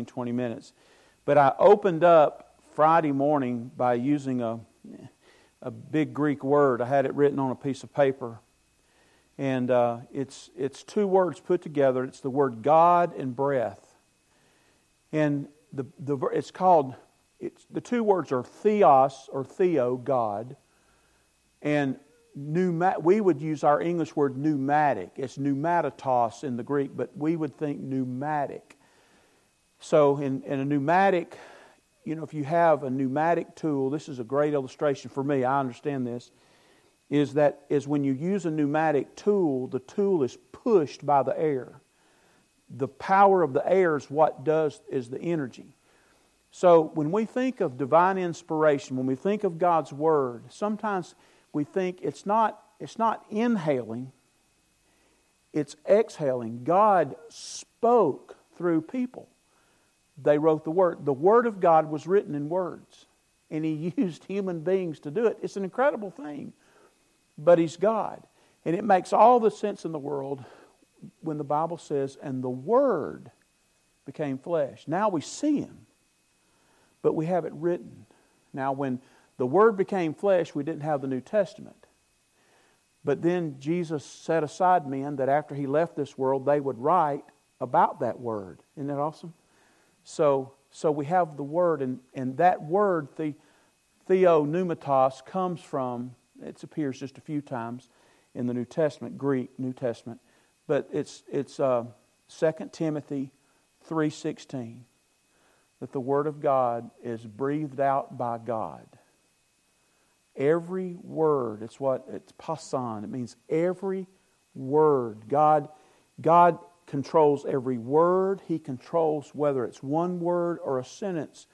20 minutes. But I opened up Friday morning by using a, a big Greek word. I had it written on a piece of paper. And uh, it's, it's two words put together. It's the word God and breath. And the, the, it's called, it's, the two words are theos or theo, God, and pneumat, we would use our English word pneumatic. It's pneumatatos in the Greek, but we would think pneumatic. So, in, in a pneumatic, you know, if you have a pneumatic tool, this is a great illustration for me, I understand this, is that is when you use a pneumatic tool, the tool is pushed by the air. The power of the air is what does is the energy. So when we think of divine inspiration, when we think of God's word, sometimes we think it's not it's not inhaling, it's exhaling. God spoke through people they wrote the Word. The Word of God was written in words, and He used human beings to do it. It's an incredible thing, but He's God. And it makes all the sense in the world when the Bible says, and the Word became flesh. Now we see Him, but we have it written. Now, when the Word became flesh, we didn't have the New Testament. But then Jesus set aside men that after He left this world, they would write about that Word. Isn't that awesome? So, so we have the word, and, and that word, the, theo pneumatos, comes from, it appears just a few times in the New Testament, Greek New Testament, but it's, it's uh, 2 Timothy 3.16, that the Word of God is breathed out by God. Every word, it's what, it's pasan, it means every word. God, God controls every word. He controls whether it's one word or a sentence.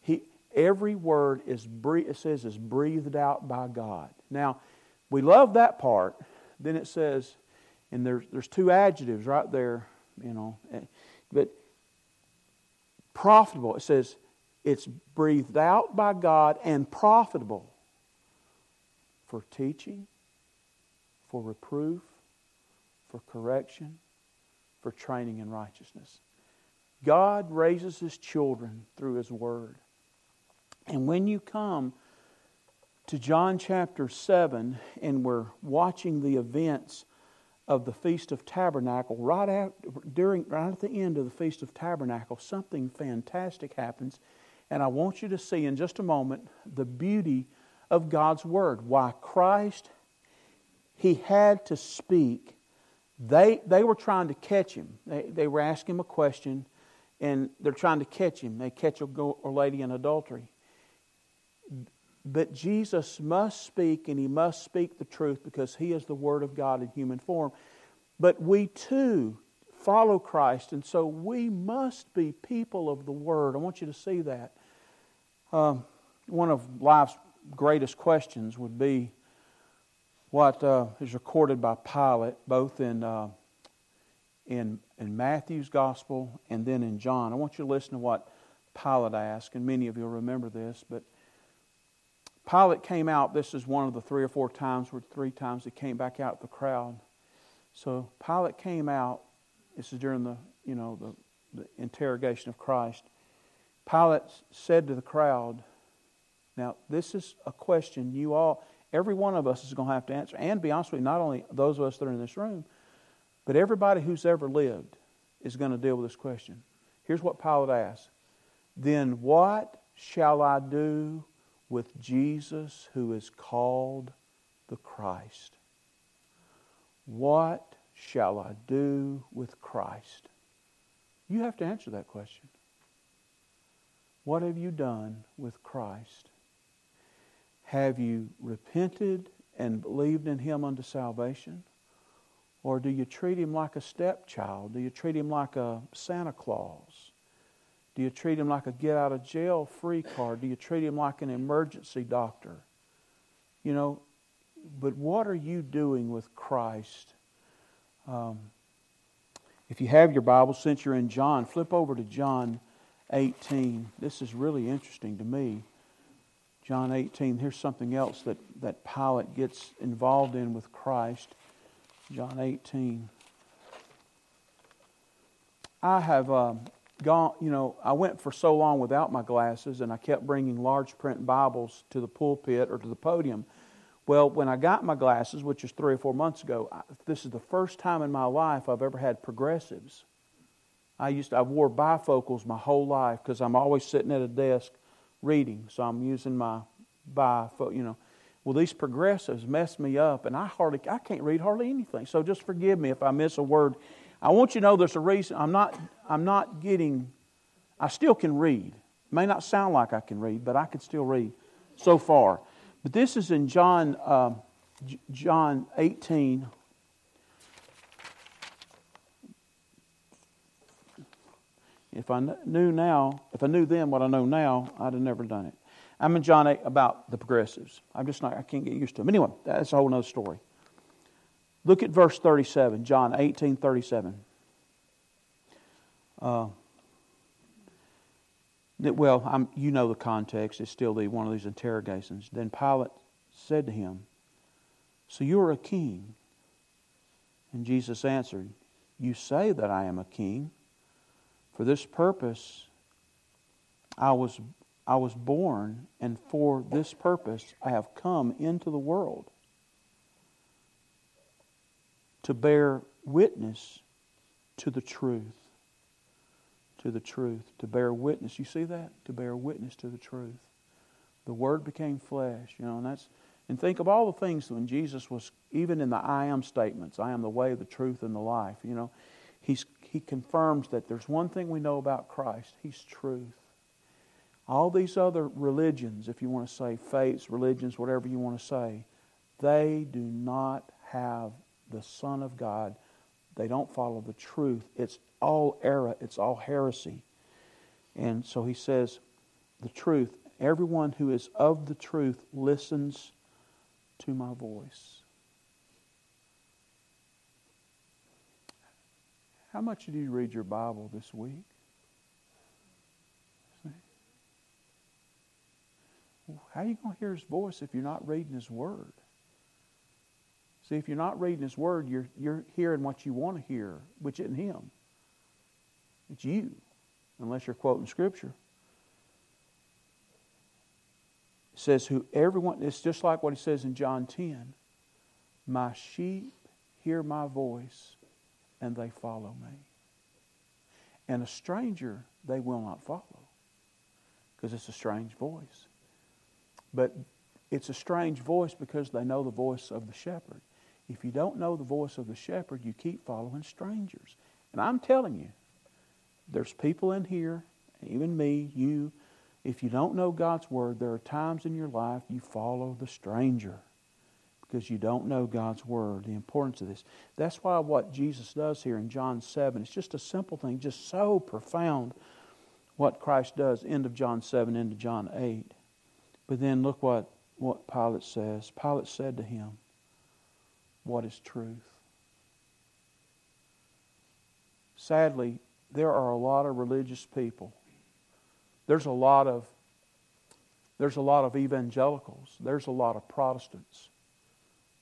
He, every word is it says is breathed out by God. Now, we love that part. Then it says, and there's there's two adjectives right there, you know, eh, but profitable. It says it's breathed out by God and profitable for teaching, for reproof, for correction, for training in righteousness. God raises His children through His Word. And when you come to John chapter 7 and we're watching the events of the Feast of Tabernacle, right, at, during, right at the end of the Feast of Tabernacle, something fantastic happens. And I want you to see in just a moment the beauty of God's Word. Why Christ, He had to speak they, they were trying to catch him. They, they were asking him a question, and they're trying to catch him. They catch a, a lady in adultery. But Jesus must speak, and he must speak the truth because he is the Word of God in human form. But we too follow Christ, and so we must be people of the Word. I want you to see that. Um, one of life's greatest questions would be what uh, is recorded by Pilate, both in, uh, in, in Matthew's gospel and then in John. I want you to listen to what Pilate asked, and many of you will remember this, but Pilate came out. This is one of the three or four times, where three times he came back out the crowd. So Pilate came out. This is during the, you know, the, the interrogation of Christ. Pilate said to the crowd, now, this is a question you all, every one of us is going to have to answer. And be honest with you, not only those of us that are in this room, but everybody who's ever lived is going to deal with this question. Here's what Pilate asked Then what shall I do with Jesus who is called the Christ? What shall I do with Christ? You have to answer that question. What have you done with Christ? Have you repented and believed in Him unto salvation? Or do you treat Him like a stepchild? Do you treat Him like a Santa Claus? Do you treat Him like a get out of jail free card? Do you treat Him like an emergency doctor? You know, but what are you doing with Christ? Um, if you have your Bible, since you're in John, flip over to John 18. This is really interesting to me. John 18, here's something else that, that Pilate gets involved in with Christ. John 18. I have, um, gone, you know, I went for so long without my glasses and I kept bringing large print Bibles to the pulpit or to the podium. Well, when I got my glasses, which is three or four months ago, I, this is the first time in my life I've ever had progressives. I used to, I wore bifocals my whole life because I'm always sitting at a desk reading, so I'm using my bifocal, you know. Well, these progressives mess me up, and I hardly, I can't read hardly anything. So just forgive me if I miss a word. I want you to know there's a reason. I'm not, I'm not getting, I still can read. It may not sound like I can read, but I can still read so far. But this is in John, uh, John 18. If I knew now, if I knew then what I know now, I'd have never done it. I'm in John 8 about the progressives. I'm just not, I can't get used to them. Anyway, that's a whole other story. Look at verse 37, John 18 37. Uh, well, I'm, you know the context. It's still the, one of these interrogations. Then Pilate said to him, So you are a king? And Jesus answered, You say that I am a king. For this purpose I was, I was born, and for this purpose I have come into the world to bear witness to the truth. To the truth. To bear witness. You see that? To bear witness to the truth. The Word became flesh, you know, and that's. And think of all the things when Jesus was, even in the I am statements, I am the way, the truth, and the life, you know, he's, he confirms that there's one thing we know about Christ He's truth. All these other religions, if you want to say faiths, religions, whatever you want to say, they do not have the Son of God. They don't follow the truth. It's all error, it's all heresy. And so he says, the truth. Everyone who is of the truth listens to my voice. How much did you read your Bible this week? How are you going to hear his voice if you're not reading his word? See, if you're not reading His Word, you're, you're hearing what you want to hear, which isn't Him. It's you, unless you're quoting Scripture. It says, who everyone, it's just like what He says in John 10 My sheep hear my voice, and they follow me. And a stranger they will not follow, because it's a strange voice. But it's a strange voice because they know the voice of the shepherd. If you don't know the voice of the shepherd, you keep following strangers. And I'm telling you, there's people in here, even me, you, if you don't know God's Word, there are times in your life you follow the stranger because you don't know God's Word, the importance of this. That's why what Jesus does here in John 7, it's just a simple thing, just so profound what Christ does, end of John 7, into John 8. But then look what, what Pilate says. Pilate said to him, what is truth. Sadly, there are a lot of religious people. There's a lot of there's a lot of evangelicals. There's a lot of Protestants.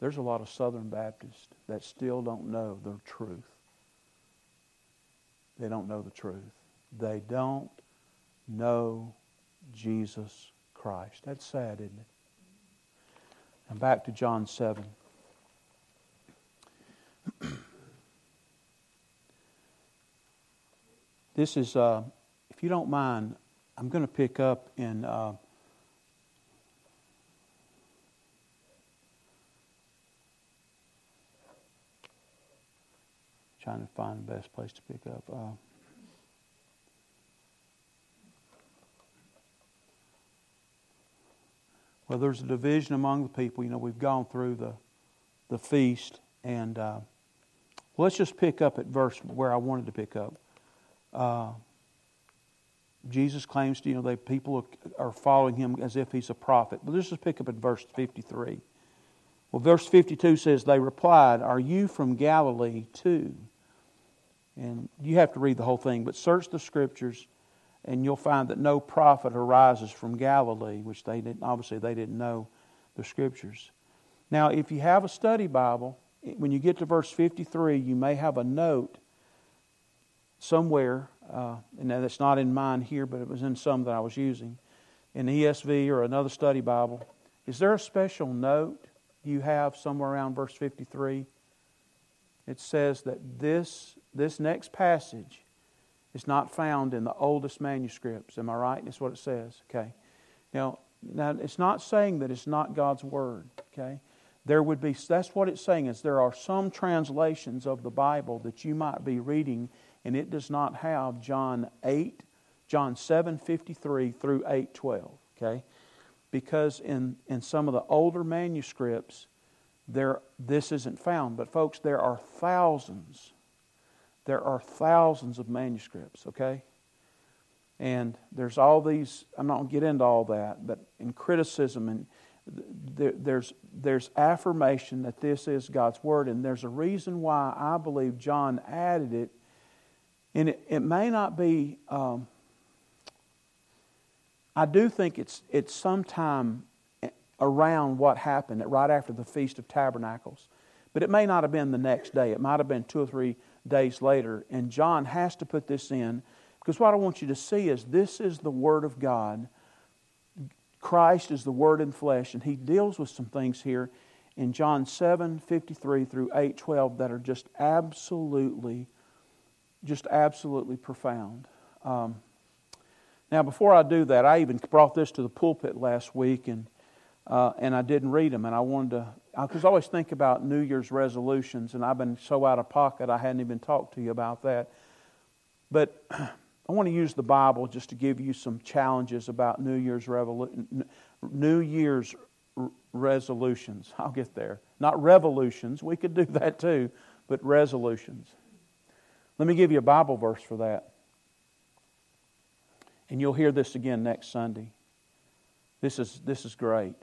There's a lot of Southern Baptists that still don't know the truth. They don't know the truth. They don't know Jesus Christ. That's sad, isn't it? And back to John 7. this is, uh, if you don't mind, I'm going to pick up in. Uh, trying to find the best place to pick up. Uh, well, there's a division among the people. You know, we've gone through the the feast, and uh, let's just pick up at verse where I wanted to pick up. Uh, Jesus claims, to you know, they people are following him as if he's a prophet. But let's just pick up at verse 53. Well, verse 52 says, They replied, Are you from Galilee too? And you have to read the whole thing, but search the scriptures and you'll find that no prophet arises from Galilee, which they didn't, obviously they didn't know the scriptures. Now, if you have a study Bible, when you get to verse 53, you may have a note somewhere, uh, and that's not in mine here, but it was in some that I was using, in ESV or another study Bible. Is there a special note you have somewhere around verse 53? It says that this, this next passage is not found in the oldest manuscripts. Am I right? That's what it says. Okay. Now, now it's not saying that it's not God's word. Okay. There would be. That's what it's saying is there are some translations of the Bible that you might be reading, and it does not have John eight, John seven fifty three through eight twelve. Okay. Because in in some of the older manuscripts, there this isn't found. But folks, there are thousands there are thousands of manuscripts, okay? And there's all these, I'm not going to get into all that, but in criticism and there, there's, there's affirmation that this is God's Word, and there's a reason why I believe John added it. And it, it may not be, um, I do think it's, it's sometime around what happened, right after the Feast of Tabernacles. But it may not have been the next day. It might have been two or three days later. And John has to put this in because what I want you to see is this is the Word of God. Christ is the Word in flesh, and he deals with some things here in John 7 53 through 8 12 that are just absolutely, just absolutely profound. Um, now, before I do that, I even brought this to the pulpit last week, and, uh, and I didn't read them, and I wanted to because I always think about New Year's resolutions, and I've been so out of pocket I hadn't even talked to you about that. But I want to use the Bible just to give you some challenges about New Year's revolu- New Year's resolutions. I'll get there. Not revolutions. We could do that too, but resolutions. Let me give you a Bible verse for that. And you'll hear this again next Sunday. This is, this is great.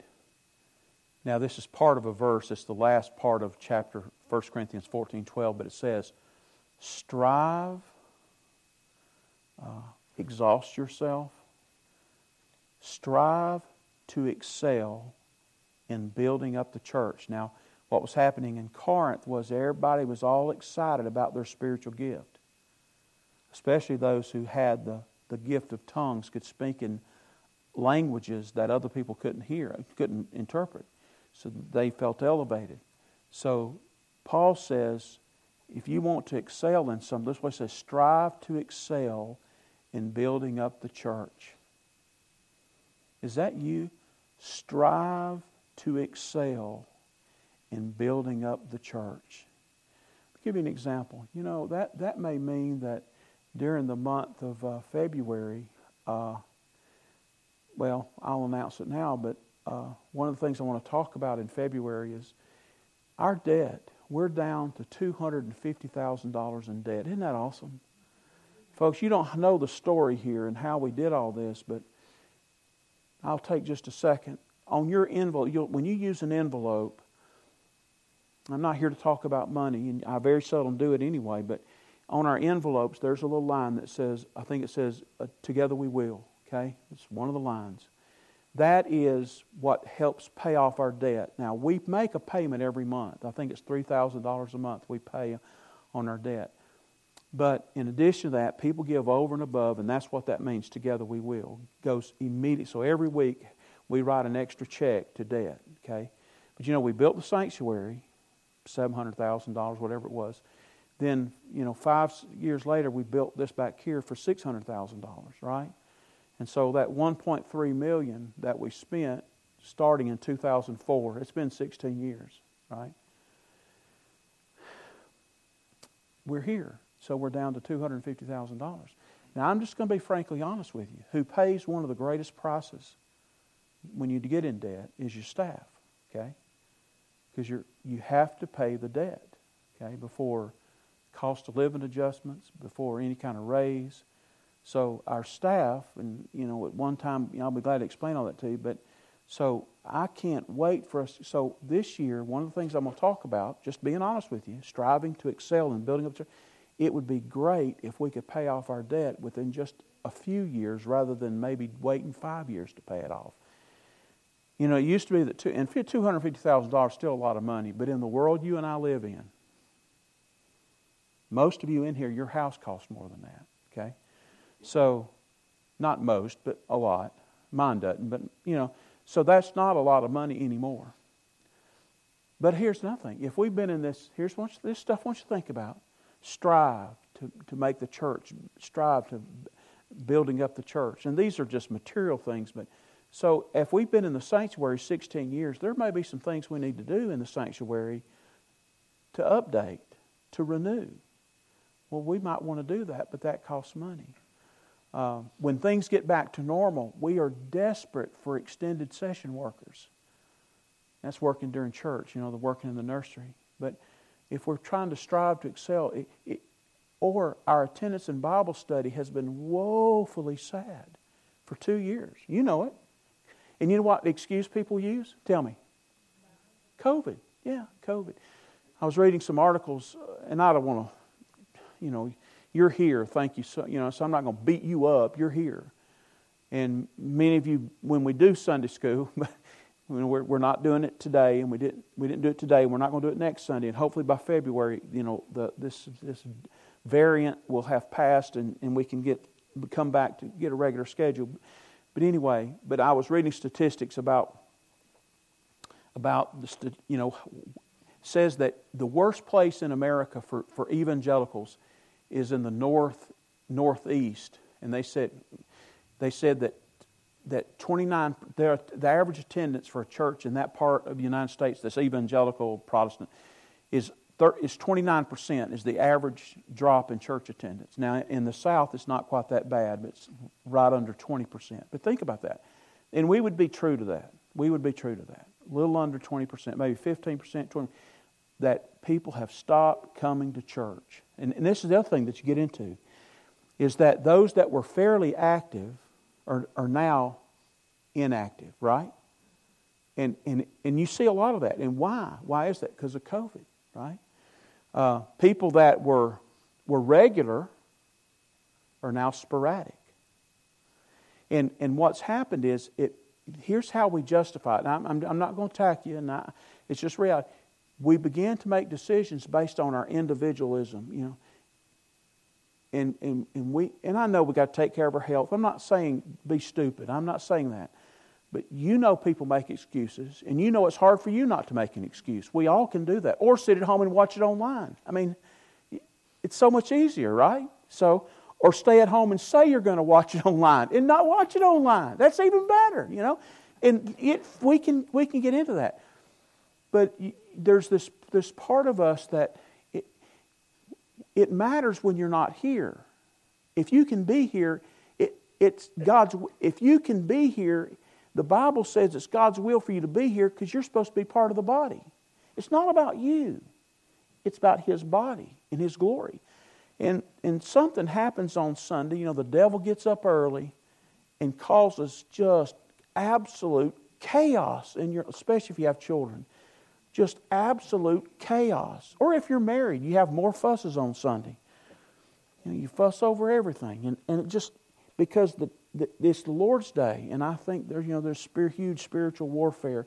Now, this is part of a verse. It's the last part of chapter 1 Corinthians 14 12, but it says, Strive, uh, exhaust yourself, strive to excel in building up the church. Now, what was happening in Corinth was everybody was all excited about their spiritual gift, especially those who had the, the gift of tongues, could speak in languages that other people couldn't hear, couldn't interpret. So they felt elevated. So Paul says, if you want to excel in something, this way says, strive to excel in building up the church. Is that you? Strive to excel in building up the church. I'll give you an example. You know, that, that may mean that during the month of uh, February, uh, well, I'll announce it now, but uh, one of the things I want to talk about in February is our debt. We're down to $250,000 in debt. Isn't that awesome? Folks, you don't know the story here and how we did all this, but I'll take just a second. On your envelope, when you use an envelope, I'm not here to talk about money, and I very seldom do it anyway, but on our envelopes, there's a little line that says, I think it says, uh, Together we will. Okay? It's one of the lines. That is what helps pay off our debt. Now, we make a payment every month. I think it's $3,000 a month we pay on our debt. But in addition to that, people give over and above, and that's what that means. Together we will. Goes immediate. So every week we write an extra check to debt. Okay? But you know, we built the sanctuary, $700,000, whatever it was. Then, you know, five years later, we built this back here for $600,000, right? And so that 1.3 million that we spent starting in 2004, it's been 16 years, right? We're here. So we're down to $250,000. Now, I'm just going to be frankly honest with you. Who pays one of the greatest prices when you get in debt is your staff, okay? Because you you have to pay the debt, okay, before cost of living adjustments, before any kind of raise, so our staff, and you know, at one time, you know, I'll be glad to explain all that to you. But so I can't wait for us. So this year, one of the things I'm going to talk about, just being honest with you, striving to excel in building up. Church, it would be great if we could pay off our debt within just a few years, rather than maybe waiting five years to pay it off. You know, it used to be that, two, and two hundred fifty thousand dollars still a lot of money, but in the world you and I live in, Most of you in here, your house costs more than that. Okay? So, not most, but a lot. Mine doesn't, but you know, so that's not a lot of money anymore. But here's nothing. If we've been in this, here's what, this stuff I want you to think about. Strive to, to make the church, strive to building up the church. And these are just material things, but so if we've been in the sanctuary 16 years, there may be some things we need to do in the sanctuary to update, to renew. Well, we might want to do that, but that costs money. Uh, when things get back to normal, we are desperate for extended session workers. That's working during church, you know, the working in the nursery. But if we're trying to strive to excel, it, it, or our attendance in Bible study has been woefully sad for two years. You know it. And you know what excuse people use? Tell me. COVID. Yeah, COVID. I was reading some articles, and I don't want to, you know, you're here. Thank you. So, you know, so I'm not going to beat you up. You're here. And many of you, when we do Sunday school, we're, not doing it today, and we didn't, we didn't do it today. We're not going to do it next Sunday. And hopefully by February, you know, the, this, this variant will have passed, and, and we can get come back to get a regular schedule. But anyway, but I was reading statistics about about the you know says that the worst place in America for, for evangelicals is in the north northeast, and they said they said that that 29 the average attendance for a church in that part of the United States that's evangelical Protestant is is 29% is the average drop in church attendance. Now, in the South, it's not quite that bad, but it's right under 20%. But think about that. And we would be true to that. We would be true to that. A little under 20%, maybe 15%, 20 that people have stopped coming to church. And, and this is the other thing that you get into is that those that were fairly active are, are now inactive, right? And, and, and you see a lot of that. And why? Why is that? Because of COVID, right? Uh, people that were, were regular are now sporadic. And, and what's happened is, it, here's how we justify it. I'm, I'm, I'm, not going to attack you, and I, it's just reality. We begin to make decisions based on our individualism, you know. And, and, and, we, and I know we got to take care of our health. I'm not saying be stupid. I'm not saying that. But you know people make excuses, and you know it's hard for you not to make an excuse. We all can do that. Or sit at home and watch it online. I mean, it's so much easier, right? So, or stay at home and say you're going to watch it online and not watch it online. That's even better, you know? And it, we, can, we can get into that. But there's this, this part of us that it, it matters when you're not here. If you can be here, it, it's God's, if you can be here, the Bible says it's God's will for you to be here because you're supposed to be part of the body. It's not about you, it's about His body and His glory. And, and something happens on Sunday. You know, the devil gets up early and causes just absolute chaos in your, especially if you have children. Just absolute chaos. Or if you're married, you have more fusses on Sunday. You know, you fuss over everything. And, and it just, because the, it's the Lord's day, and I think there's you know there's huge spiritual warfare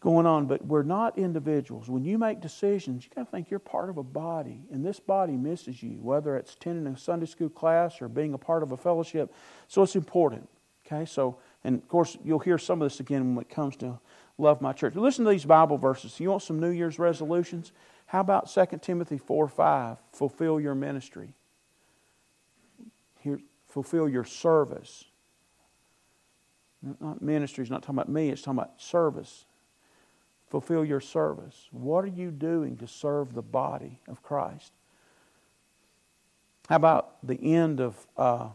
going on, but we're not individuals. When you make decisions, you got to think you're part of a body, and this body misses you, whether it's attending a Sunday school class or being a part of a fellowship. So it's important. Okay, so and of course you'll hear some of this again when it comes to love my church. Listen to these Bible verses. You want some New Year's resolutions? How about 2 Timothy 4 5? Fulfill your ministry. Here, fulfill your service. Not ministry is not talking about me, it's talking about service. Fulfill your service. What are you doing to serve the body of Christ? How about the end of uh,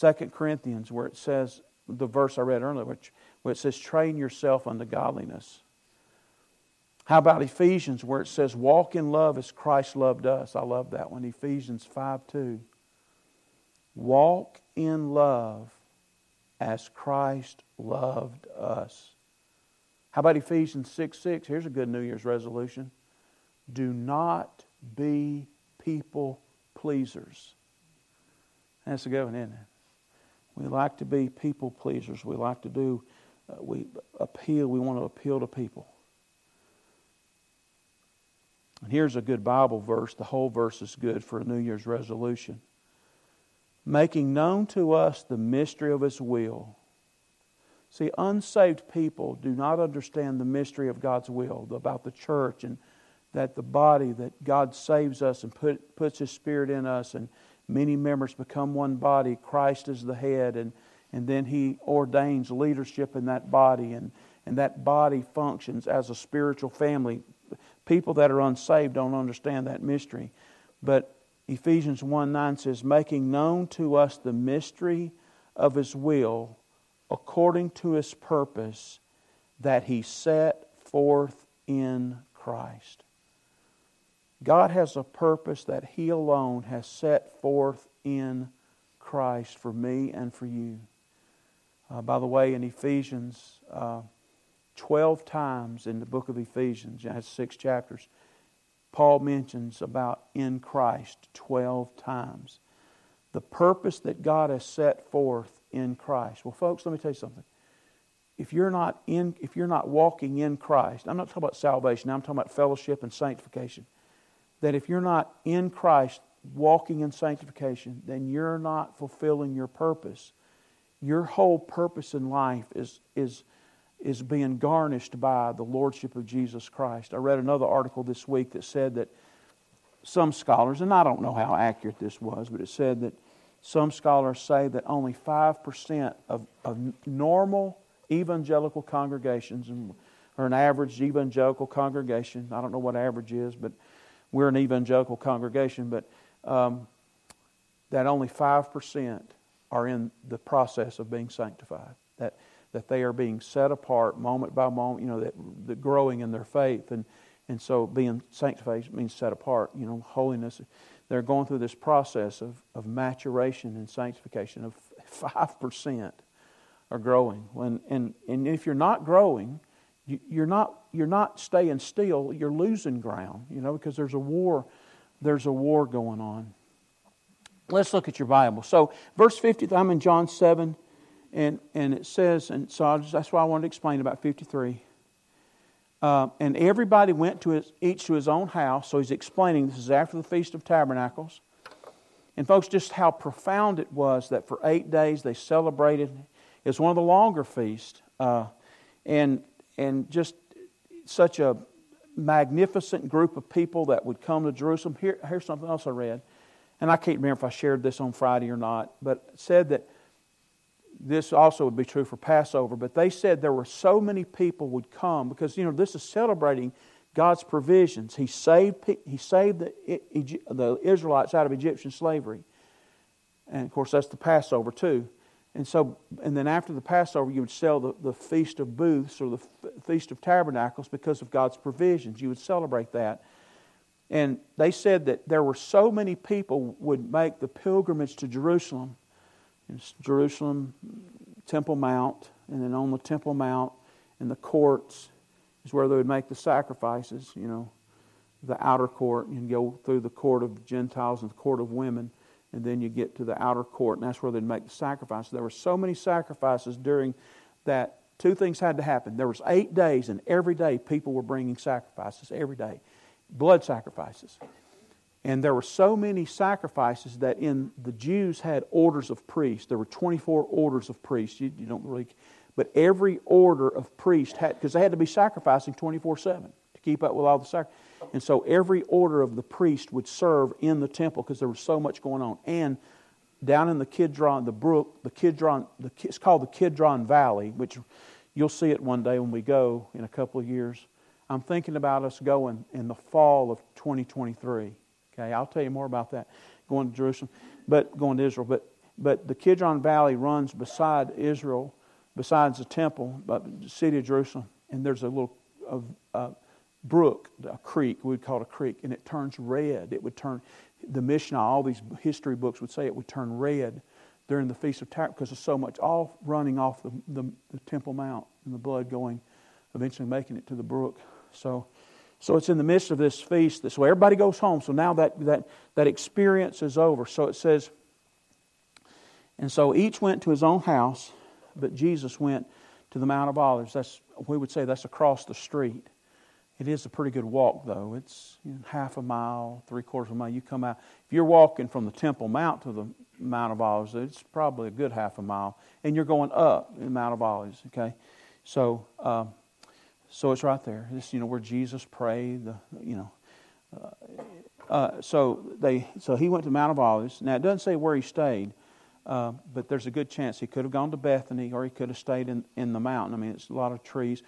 2 Corinthians, where it says, the verse I read earlier, which, it says, train yourself unto godliness. How about Ephesians, where it says, walk in love as Christ loved us? I love that one, Ephesians 5 2. Walk in love as Christ loved us. How about Ephesians 6 6? Here's a good New Year's resolution. Do not be people pleasers. That's a good one, isn't it? We like to be people pleasers. We like to do, uh, we appeal, we want to appeal to people. And here's a good Bible verse. The whole verse is good for a New Year's resolution. Making known to us the mystery of His will. See, unsaved people do not understand the mystery of God's will about the church and that the body, that God saves us and put, puts His Spirit in us, and many members become one body. Christ is the head, and, and then He ordains leadership in that body, and, and that body functions as a spiritual family. People that are unsaved don't understand that mystery. But Ephesians 1 9 says, Making known to us the mystery of His will according to His purpose that He set forth in Christ. God has a purpose that He alone has set forth in Christ for me and for you. Uh, by the way, in Ephesians, uh, 12 times in the book of Ephesians, it has six chapters, Paul mentions about in Christ 12 times. The purpose that God has set forth in Christ. Well, folks, let me tell you something. If you're not in, if you're not walking in Christ, I'm not talking about salvation. I'm talking about fellowship and sanctification that if you're not in Christ walking in sanctification, then you're not fulfilling your purpose. Your whole purpose in life is, is, is being garnished by the Lordship of Jesus Christ. I read another article this week that said that some scholars, and I don't know how accurate this was, but it said that some scholars say that only 5% of, of normal evangelical congregations, or an average evangelical congregation, I don't know what average is, but we're an evangelical congregation, but um, that only 5% are in the process of being sanctified. That, that they are being set apart moment by moment, you know, that, that growing in their faith. And, and so being sanctified means set apart, you know, holiness. They're going through this process of, of maturation and sanctification of 5% are growing. And, and, and if you're not growing, you're not, you're not staying still, you're losing ground, you know, because there's a war, there's a war going on. Let's look at your Bible. So, verse 50, I'm in John 7, and, and it says, and so just, that's why I wanted to explain about 53. Uh, and everybody went to his, each to his own house. So he's explaining this is after the Feast of Tabernacles. And folks, just how profound it was that for eight days they celebrated. It's one of the longer feasts. Uh, and and just such a magnificent group of people that would come to Jerusalem. Here, here's something else I read, and I can't remember if I shared this on Friday or not, but said that this also would be true for Passover. But they said there were so many people would come because you know this is celebrating God's provisions. He saved he saved the, the Israelites out of Egyptian slavery, and of course that's the Passover too. And so, and then after the Passover, you would sell the, the Feast of Booths or the Feast of Tabernacles because of God's provisions. You would celebrate that. And they said that there were so many people would make the pilgrimage to Jerusalem. Jerusalem, Temple Mount, and then on the Temple Mount in the courts is where they would make the sacrifices, you know, the outer court, and go through the court of Gentiles and the court of women and then you get to the outer court, and that's where they'd make the sacrifice. There were so many sacrifices during that. Two things had to happen. There was eight days, and every day people were bringing sacrifices. Every day, blood sacrifices. And there were so many sacrifices that in the Jews had orders of priests. There were 24 orders of priests. You, you don't really, but every order of priest had because they had to be sacrificing 24 seven to keep up with all the sacrifices. And so every order of the priest would serve in the temple because there was so much going on. And down in the Kidron, the brook, the Kidron, the, it's called the Kidron Valley, which you'll see it one day when we go in a couple of years. I'm thinking about us going in the fall of 2023. Okay, I'll tell you more about that. Going to Jerusalem, but going to Israel. But but the Kidron Valley runs beside Israel, besides the temple, but the city of Jerusalem, and there's a little a, brook, a creek, we would call it a creek, and it turns red. It would turn, the Mishnah, all these history books would say it would turn red during the Feast of Tabernacles because there's so much all running off the, the, the, Temple Mount and the blood going, eventually making it to the brook. So, so it's in the midst of this feast. This way, everybody goes home. So now that, that, that experience is over. So it says, and so each went to his own house, but Jesus went to the Mount of Olives. That's, we would say that's across the street. It is a pretty good walk, though. It's you know, half a mile, three quarters of a mile. You come out. If you're walking from the Temple Mount to the Mount of Olives, it's probably a good half a mile, and you're going up the Mount of Olives. Okay, so um, so it's right there. It's you know where Jesus prayed. The you know. Uh, uh, so they so he went to Mount of Olives. Now it doesn't say where he stayed, uh, but there's a good chance he could have gone to Bethany or he could have stayed in, in the mountain. I mean, it's a lot of trees.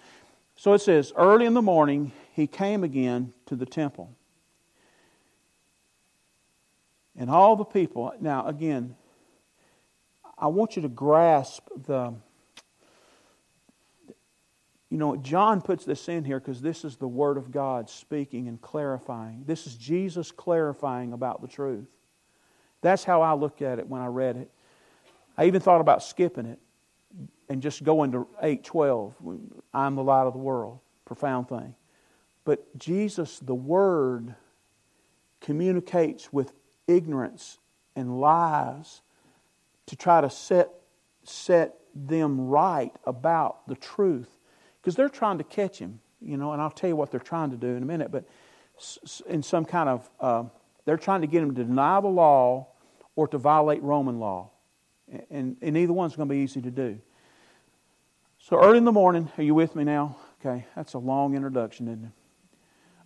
So it says, early in the morning, he came again to the temple. And all the people, now again, I want you to grasp the, you know, John puts this in here because this is the Word of God speaking and clarifying. This is Jesus clarifying about the truth. That's how I looked at it when I read it. I even thought about skipping it and just go into 812. I'm the light of the world. Profound thing. But Jesus, the Word, communicates with ignorance and lies to try to set, set them right about the truth. Because they're trying to catch him, you know, and I'll tell you what they're trying to do in a minute, but in some kind of, uh, they're trying to get him to deny the law or to violate Roman law. And, and either one's going to be easy to do. So early in the morning, are you with me now? Okay, that's a long introduction, isn't it?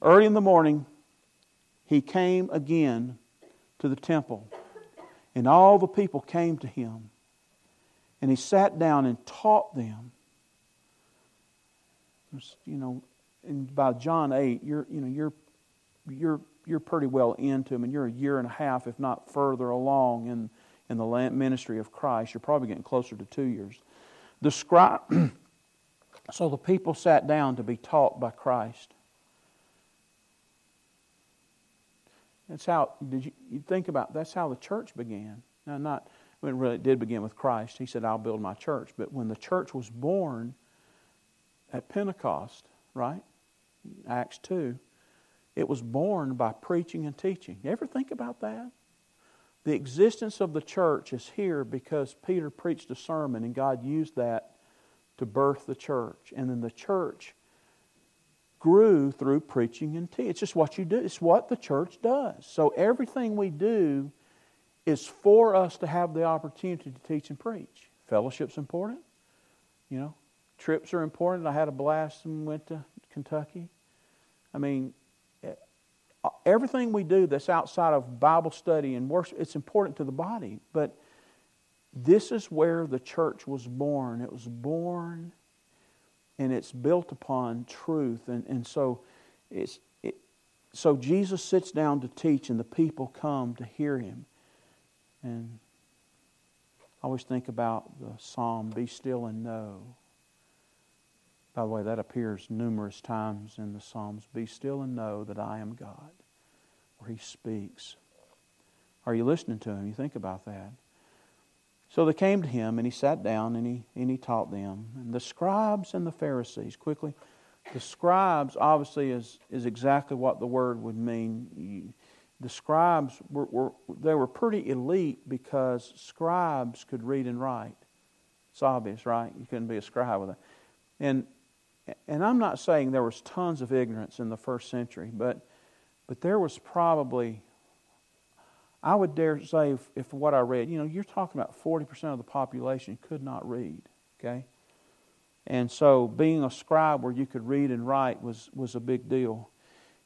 Early in the morning, he came again to the temple, and all the people came to him. And he sat down and taught them. You know, and by John 8, you're, you know, you're, you're, you're pretty well into him, and you're a year and a half, if not further along in in the ministry of Christ. You're probably getting closer to two years. The scribe, so the people sat down to be taught by Christ. That's how did you, you think about that's how the church began. Now not when really it did begin with Christ. He said, I'll build my church. But when the church was born at Pentecost, right? Acts 2, it was born by preaching and teaching. You ever think about that? The existence of the church is here because Peter preached a sermon and God used that to birth the church. And then the church grew through preaching and teaching. It's just what you do, it's what the church does. So everything we do is for us to have the opportunity to teach and preach. Fellowship's important. You know, trips are important. I had a blast and went to Kentucky. I mean, everything we do that's outside of Bible study and worship, it's important to the body. But this is where the church was born. It was born and it's built upon truth. And, and so it's it, so Jesus sits down to teach and the people come to hear him. And I always think about the psalm, Be still and know. By the way, that appears numerous times in the Psalms. Be still and know that I am God, where He speaks. Are you listening to Him? You think about that. So they came to Him, and He sat down and He, and he taught them. And the scribes and the Pharisees, quickly, the scribes obviously is, is exactly what the word would mean. The scribes were, were they were pretty elite because scribes could read and write. It's obvious, right? You couldn't be a scribe with that. And and I'm not saying there was tons of ignorance in the first century, but, but there was probably, I would dare say, if, if what I read, you know, you're talking about 40% of the population could not read, okay? And so being a scribe where you could read and write was, was a big deal.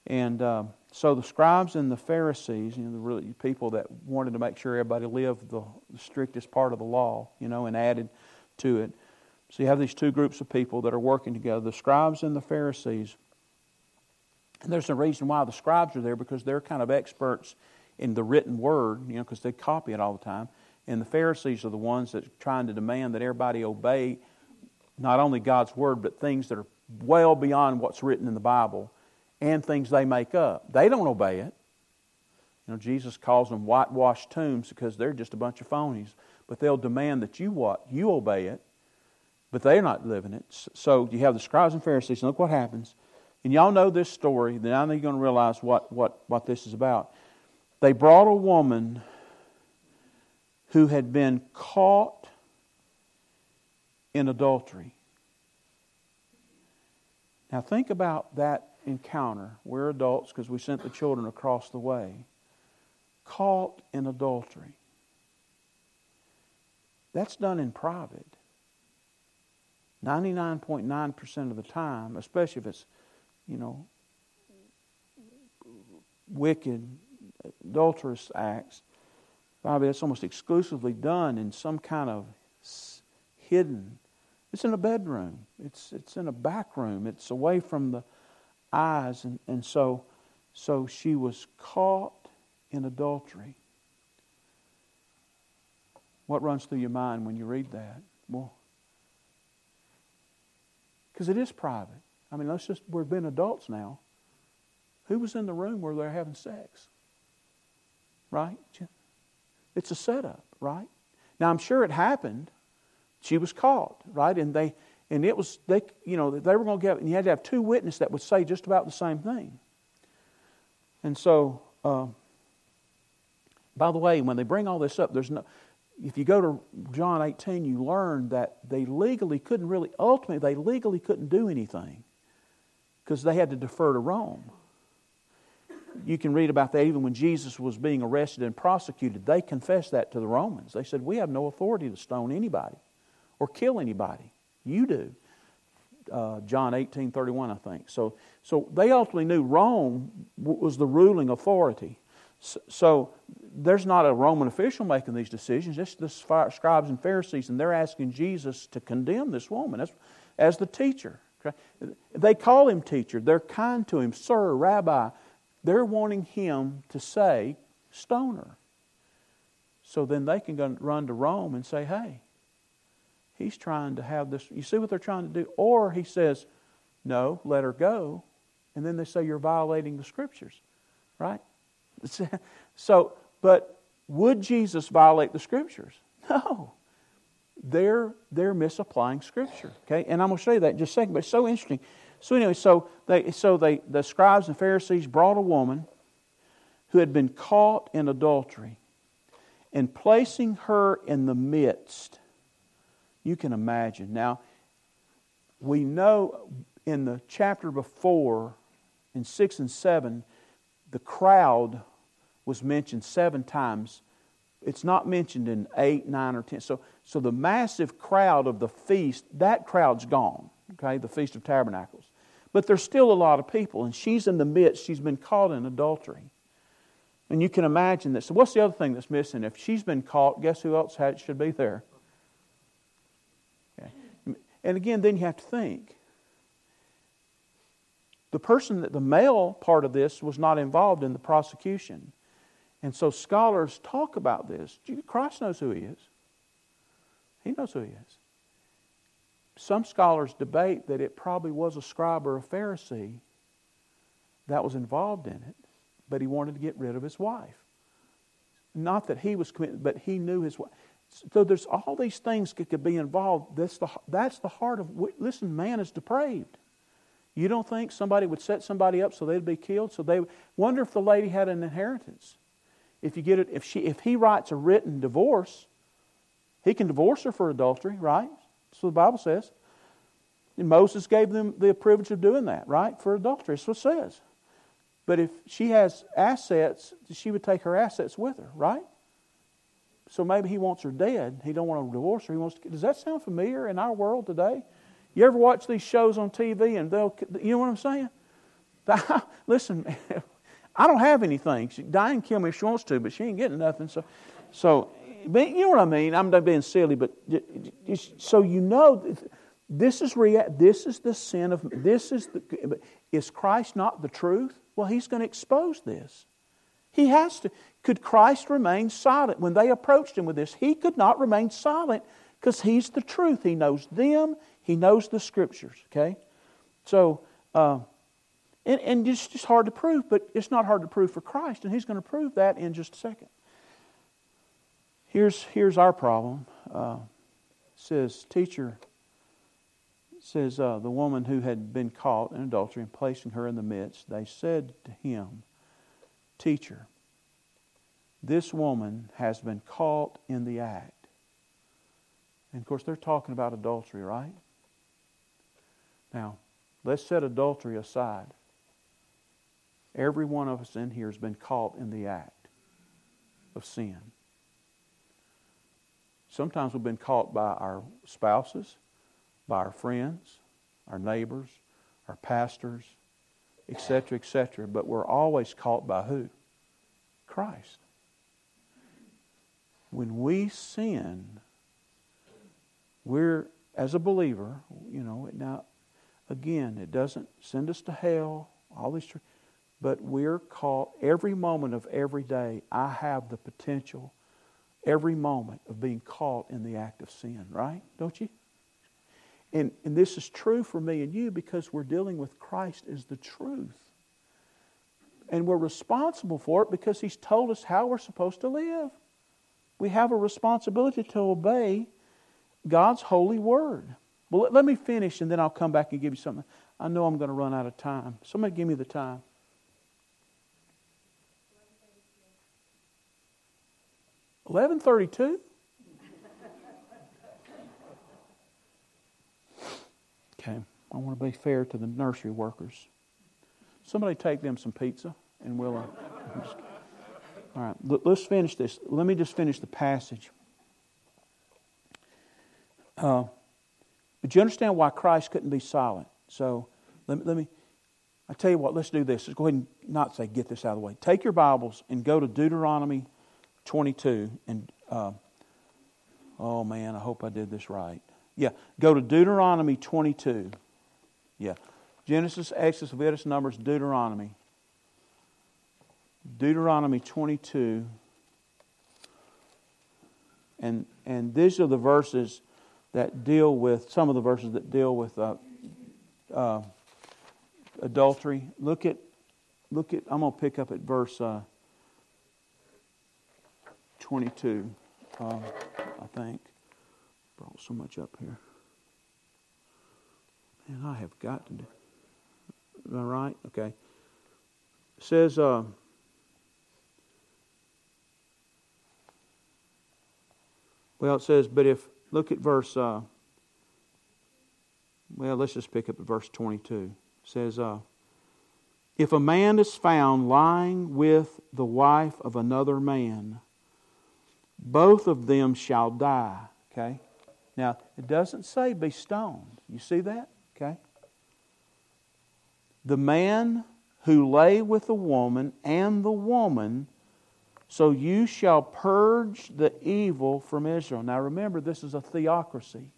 And um, so the scribes and the Pharisees, you know, the really people that wanted to make sure everybody lived the, the strictest part of the law, you know, and added to it, so you have these two groups of people that are working together the scribes and the Pharisees. And there's a reason why the scribes are there because they're kind of experts in the written word, you know, because they copy it all the time. And the Pharisees are the ones that are trying to demand that everybody obey not only God's word, but things that are well beyond what's written in the Bible and things they make up. They don't obey it. You know, Jesus calls them whitewashed tombs because they're just a bunch of phonies. But they'll demand that you what? You obey it but they're not living it. So you have the scribes and Pharisees, and look what happens. And y'all know this story, then I know you're going to realize what, what, what this is about. They brought a woman who had been caught in adultery. Now think about that. encounter. We're adults because we sent the children across the way. Caught in adultery. That's done in private. 99.9% of the time, especially if it's, you know, wicked, adulterous acts, probably that's almost exclusively done in some kind of hidden. It's in a bedroom. It's it's in a back room. It's away from the eyes, and, and so so she was caught in adultery. What runs through your mind when you read that? Well, because it is private. I mean, let's just, we've been adults now. Who was in the room where they're having sex? Right? It's a setup, right? Now, I'm sure it happened. She was caught, right? And they, and it was, they, you know, they were going to get, and you had to have two witnesses that would say just about the same thing. And so, uh, by the way, when they bring all this up, there's no, if you go to John 18, you learn that they legally couldn't really, ultimately, they legally couldn't do anything because they had to defer to Rome. You can read about that even when Jesus was being arrested and prosecuted. They confessed that to the Romans. They said, We have no authority to stone anybody or kill anybody. You do. Uh, John 18 31, I think. So, so they ultimately knew Rome was the ruling authority. So, so there's not a Roman official making these decisions. It's the scribes and Pharisees, and they're asking Jesus to condemn this woman as, as the teacher. They call him teacher. They're kind to him, sir, rabbi. They're wanting him to say, stoner. So then they can run to Rome and say, hey, he's trying to have this. You see what they're trying to do? Or he says, no, let her go. And then they say, you're violating the scriptures, right? so, but would Jesus violate the scriptures? No. They're, they're misapplying scripture. Okay? And I'm going to show you that in just a second, but it's so interesting. So anyway, so they so they the scribes and Pharisees brought a woman who had been caught in adultery and placing her in the midst. You can imagine. Now, we know in the chapter before, in 6 and 7, the crowd was mentioned seven times. It's not mentioned in 8, 9, or 10. So, so the massive crowd of the feast, that crowd's gone, okay, the Feast of Tabernacles. But there's still a lot of people, and she's in the midst. She's been caught in adultery. And you can imagine this. So, what's the other thing that's missing? If she's been caught, guess who else had, should be there? Okay. And again, then you have to think the person that the male part of this was not involved in the prosecution. And so scholars talk about this. Christ knows who he is. He knows who he is. Some scholars debate that it probably was a scribe or a Pharisee that was involved in it, but he wanted to get rid of his wife. Not that he was committed, but he knew his wife. So there's all these things that could be involved. That's the, that's the heart of, listen, man is depraved. You don't think somebody would set somebody up so they'd be killed? So they wonder if the lady had an inheritance. If you get it, if she, if he writes a written divorce, he can divorce her for adultery, right? So the Bible says. And Moses gave them the privilege of doing that, right? For adultery. That's what it says. But if she has assets, she would take her assets with her, right? So maybe he wants her dead. He don't want to divorce her. He wants to, does that sound familiar in our world today? You ever watch these shows on TV and they'll, you know what I'm saying? Listen, I don't have anything. She die and kill me if she wants to, but she ain't getting nothing. So, so, but you know what I mean? I'm not being silly, but so you know, this is rea- This is the sin of. This is the. Is Christ not the truth? Well, He's going to expose this. He has to. Could Christ remain silent when they approached Him with this? He could not remain silent because He's the truth. He knows them. He knows the scriptures, okay? So, uh, and, and it's just hard to prove, but it's not hard to prove for Christ, and He's going to prove that in just a second. Here's, here's our problem. Uh, says, Teacher, says uh, the woman who had been caught in adultery and placing her in the midst, they said to him, Teacher, this woman has been caught in the act. And of course, they're talking about adultery, right? Now, let's set adultery aside. Every one of us in here has been caught in the act of sin. Sometimes we've been caught by our spouses, by our friends, our neighbors, our pastors, etc., etc. But we're always caught by who? Christ. When we sin, we're, as a believer, you know, now, again, it doesn't send us to hell, all these, but we're caught every moment of every day. I have the potential every moment of being caught in the act of sin, right? Don't you? And, and this is true for me and you because we're dealing with Christ as the truth. And we're responsible for it because He's told us how we're supposed to live. We have a responsibility to obey God's holy word. Well, let, let me finish and then I'll come back and give you something. I know I'm going to run out of time. Somebody give me the time. 1132? Okay, I want to be fair to the nursery workers. Somebody take them some pizza and we'll. Uh, all right, let's finish this. Let me just finish the passage. Uh, but you understand why Christ couldn't be silent. So let me, let me, I tell you what, let's do this. Let's go ahead and not say get this out of the way. Take your Bibles and go to Deuteronomy 22. And, uh, oh man, I hope I did this right. Yeah, go to Deuteronomy 22. Yeah. Genesis, Exodus, Leviticus, Numbers, Deuteronomy. Deuteronomy 22. And, and these are the verses that deal with, some of the verses that deal with uh, uh, adultery. Look at, look at, I'm going to pick up at verse uh, 22, uh, I think. Brought so much up here. And I have got to do. Am I right? Okay. It says, uh, well, it says, but if, look at verse, uh, well, let's just pick up at verse 22. It says, uh, if a man is found lying with the wife of another man, both of them shall die. Okay? Now, it doesn't say be stoned. You see that? Okay? The man who lay with the woman and the woman, so you shall purge the evil from Israel. Now remember, this is a theocracy.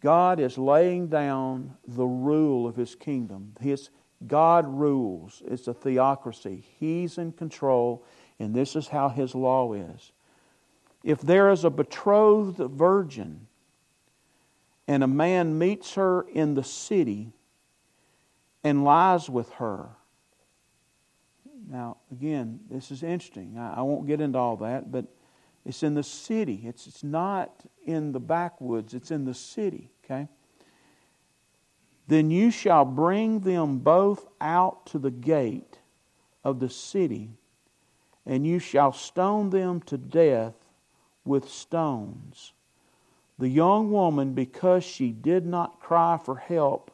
God is laying down the rule of his kingdom. His, God rules. It's a theocracy. He's in control. And this is how his law is. If there is a betrothed virgin and a man meets her in the city and lies with her, now, again, this is interesting. I, won't get into all that, but it's in the city. It's, it's not in the backwoods, it's in the city, okay? Then you shall bring them both out to the gate of the city and you shall stone them to death with stones. The young woman, because she did not cry for help,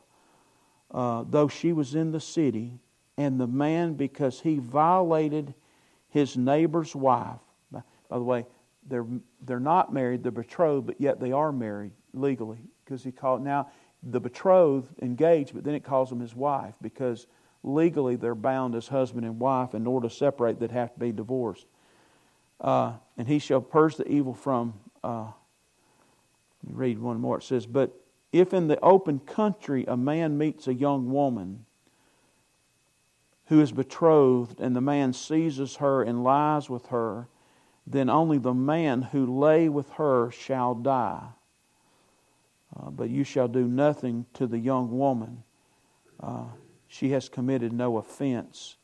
uh, though she was in the city, and the man, because he violated his neighbor's wife. By, by the way, they're, they're not married, they're betrothed, but yet they are married legally. Because he called, now the betrothed engaged, but then it calls them his wife because legally they're bound as husband and wife. In order to separate, they'd have to be divorced. Uh, and he shall purge the evil from. Uh, read one more. It says, But if in the open country a man meets a young woman who is betrothed, and the man seizes her and lies with her, then only the man who lay with her shall die. Uh, but you shall do nothing to the young woman. Uh, she has committed no offense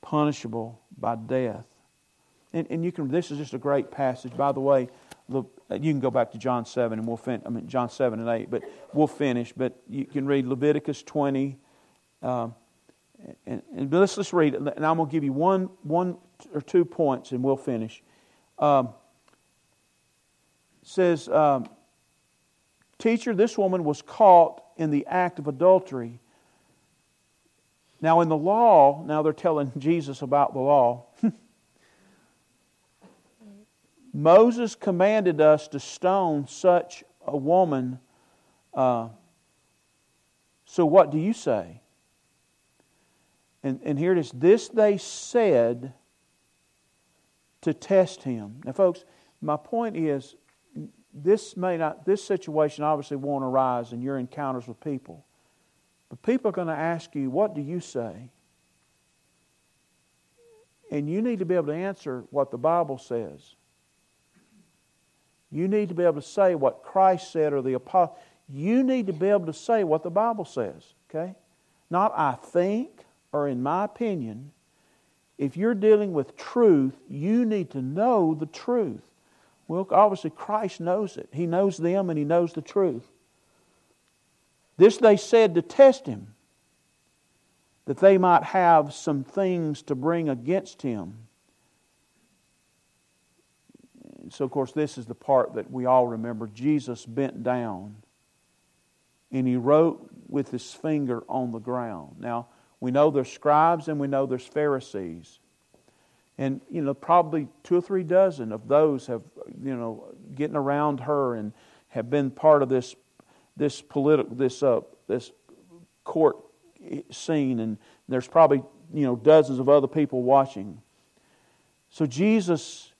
punishable by death. And, and you can, this is just a great passage. By the way, look, you can go back to John 7 and we'll finish, I mean, John 7 and 8, but we'll finish. But you can read Leviticus 20. Um, and, and let's, let's read it. And I'm going to give you one, one or two points and we'll finish. Um, says, um, Teacher, this woman was caught in the act of adultery Now, in the law, now they're telling Jesus about the law. Moses commanded us to stone such a woman. Uh, so, what do you say? And, and here it is. This they said to test him. Now, folks, my point is this may not, this situation obviously won't arise in your encounters with people. But people are going to ask you, what do you say? And you need to be able to answer what the Bible says. You need to be able to say what Christ said or the apostle. You need to be able to say what the Bible says, okay? Not I think or in my opinion. If you're dealing with truth, you need to know the truth. Well, obviously, Christ knows it. He knows them and He knows the truth. This they said to test Him, that they might have some things to bring against Him. So, of course, this is the part that we all remember. Jesus bent down and He wrote with His finger on the ground. Now, we know there's scribes and we know there's Pharisees. And, you know, probably two or three dozen of those have, you know, getting around her and have been part of this, this political, this, uh, this court scene. And there's probably, you know, dozens of other people watching. So Jesus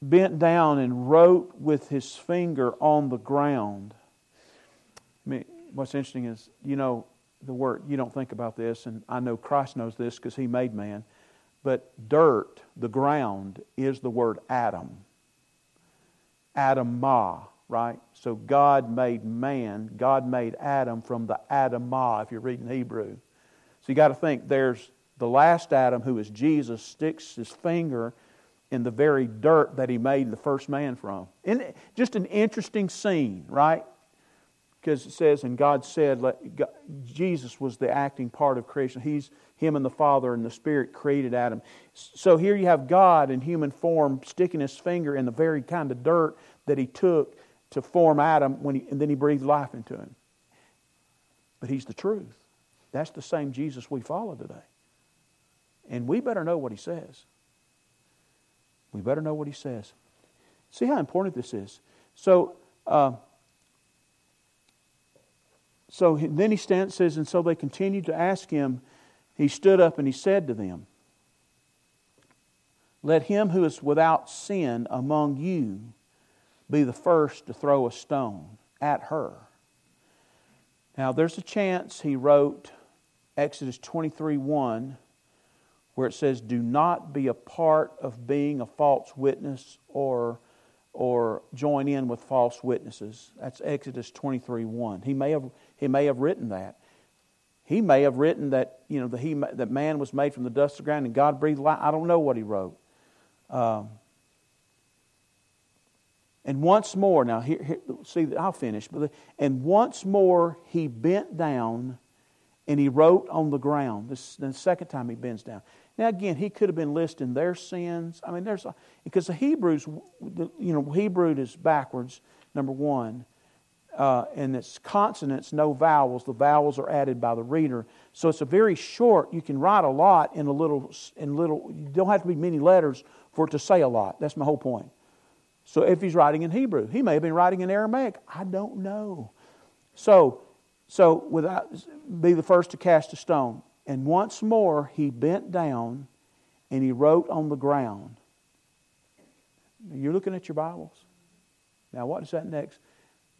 bent down and wrote with his finger on the ground. I mean, what's interesting is, you know, the word, you don't think about this, and I know Christ knows this because he made man. But dirt, the ground, is the word Adam. Adamah, right? So God made man, God made Adam from the Adamah, if you're reading Hebrew. So you got to think there's the last Adam, who is Jesus, sticks his finger in the very dirt that he made the first man from. Just an interesting scene, right? because it says, and God said, God, Jesus was the acting part of creation. He's him and the Father and the Spirit created Adam. So here you have God in human form sticking his finger in the very kind of dirt that he took to form Adam, when he, and then he breathed life into him. But he's the truth. That's the same Jesus we follow today. And we better know what he says. We better know what he says. See how important this is. So, uh, so then he stands, says, and so they continued to ask him. He stood up and he said to them, Let him who is without sin among you be the first to throw a stone at her. Now, there's a chance he wrote Exodus 23 1, where it says, Do not be a part of being a false witness or or join in with false witnesses. That's Exodus 23 1. He may have, he may have written that. He may have written that, you know, the, he, that man was made from the dust of the ground and God breathed life. I don't know what he wrote. Um, and once more, now here, here, see, I'll finish. But and once more he bent down and he wrote on the ground. This is the second time he bends down. Now, again, he could have been listing their sins. I mean, there's because the Hebrews, you know, Hebrew is backwards, number one, uh, and it's consonants, no vowels. The vowels are added by the reader, so it's a very short. You can write a lot in a little, in little. You don't have to be many letters for it to say a lot. That's my whole point. So if he's writing in Hebrew, he may have been writing in Aramaic. I don't know. So, so without be the first to cast a stone. And once more he bent down and he wrote on the ground. You're looking at your Bibles. Now, what is that next?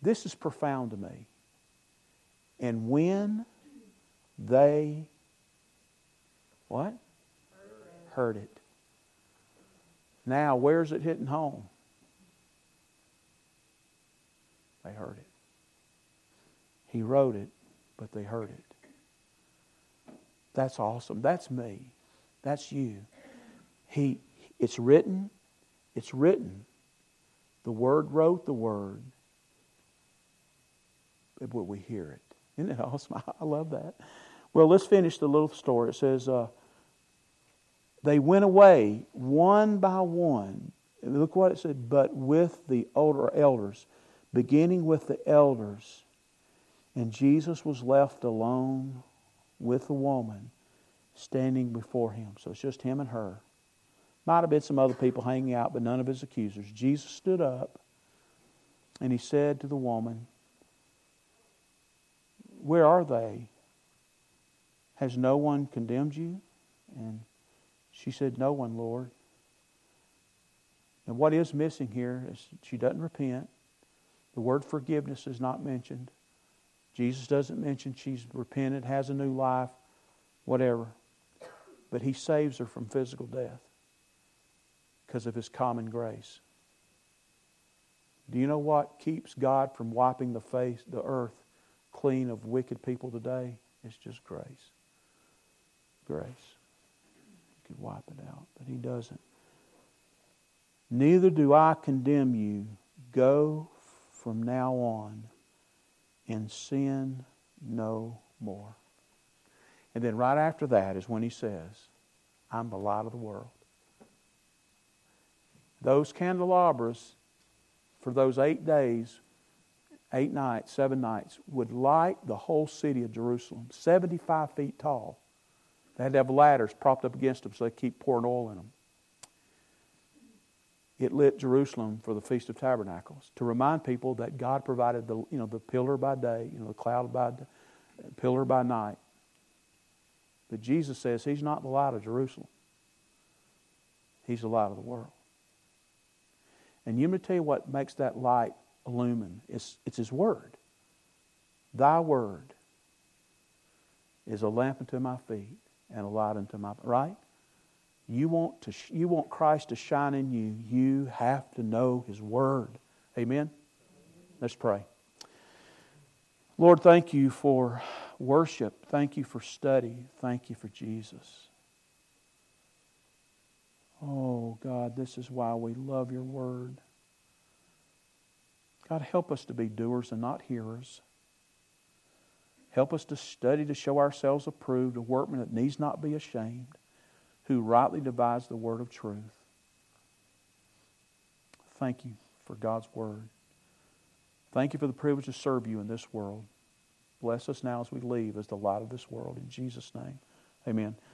This is profound to me. And when they what? Heard it. Now, where's it hitting home? They heard it. He wrote it, but they heard it. That's awesome. That's me. That's you. He, it's written. It's written. The Word wrote the Word. But we hear it. Isn't it awesome? I love that. Well, let's finish the little story. It says, uh, They went away one by one. And look what it said, but with the older elders, beginning with the elders. And Jesus was left alone with the woman standing before him. So it's just him and her. Might have been some other people hanging out, but none of his accusers. Jesus stood up and he said to the woman, Where are they? Has no one condemned you? And she said, No one, Lord. And what is missing here is she doesn't repent. The word forgiveness is not mentioned. Jesus doesn't mention she's repented, has a new life, whatever. But he saves her from physical death because of his common grace. Do you know what keeps God from wiping the face, the earth clean of wicked people today? It's just grace. Grace. He could wipe it out, but he doesn't. Neither do I condemn you. Go from now on and sin no more. And then right after that is when he says, I'm the light of the world. Those candelabras for those eight days, eight nights, seven nights, would light the whole city of Jerusalem, 75 feet tall. They had to have ladders propped up against them so they keep pouring oil in them. It lit Jerusalem for the Feast of Tabernacles to remind people that God provided the, you know, the pillar by day, you know, the cloud by day, pillar by night. But Jesus says He's not the light of Jerusalem. He's the light of the world. And you me tell you what makes that light illumine. It's, it's His Word. Thy Word is a lamp unto my feet and a light unto my right. You want to you want Christ to shine in you. You have to know His Word. Amen. Let's pray. Lord, thank you for worship. Thank you for study. Thank you for Jesus. Oh, God, this is why we love your word. God, help us to be doers and not hearers. Help us to study to show ourselves approved, a workman that needs not be ashamed, who rightly divides the word of truth. Thank you for God's word. Thank you for the privilege to serve you in this world. Bless us now as we leave as the light of this world. In Jesus' name, amen.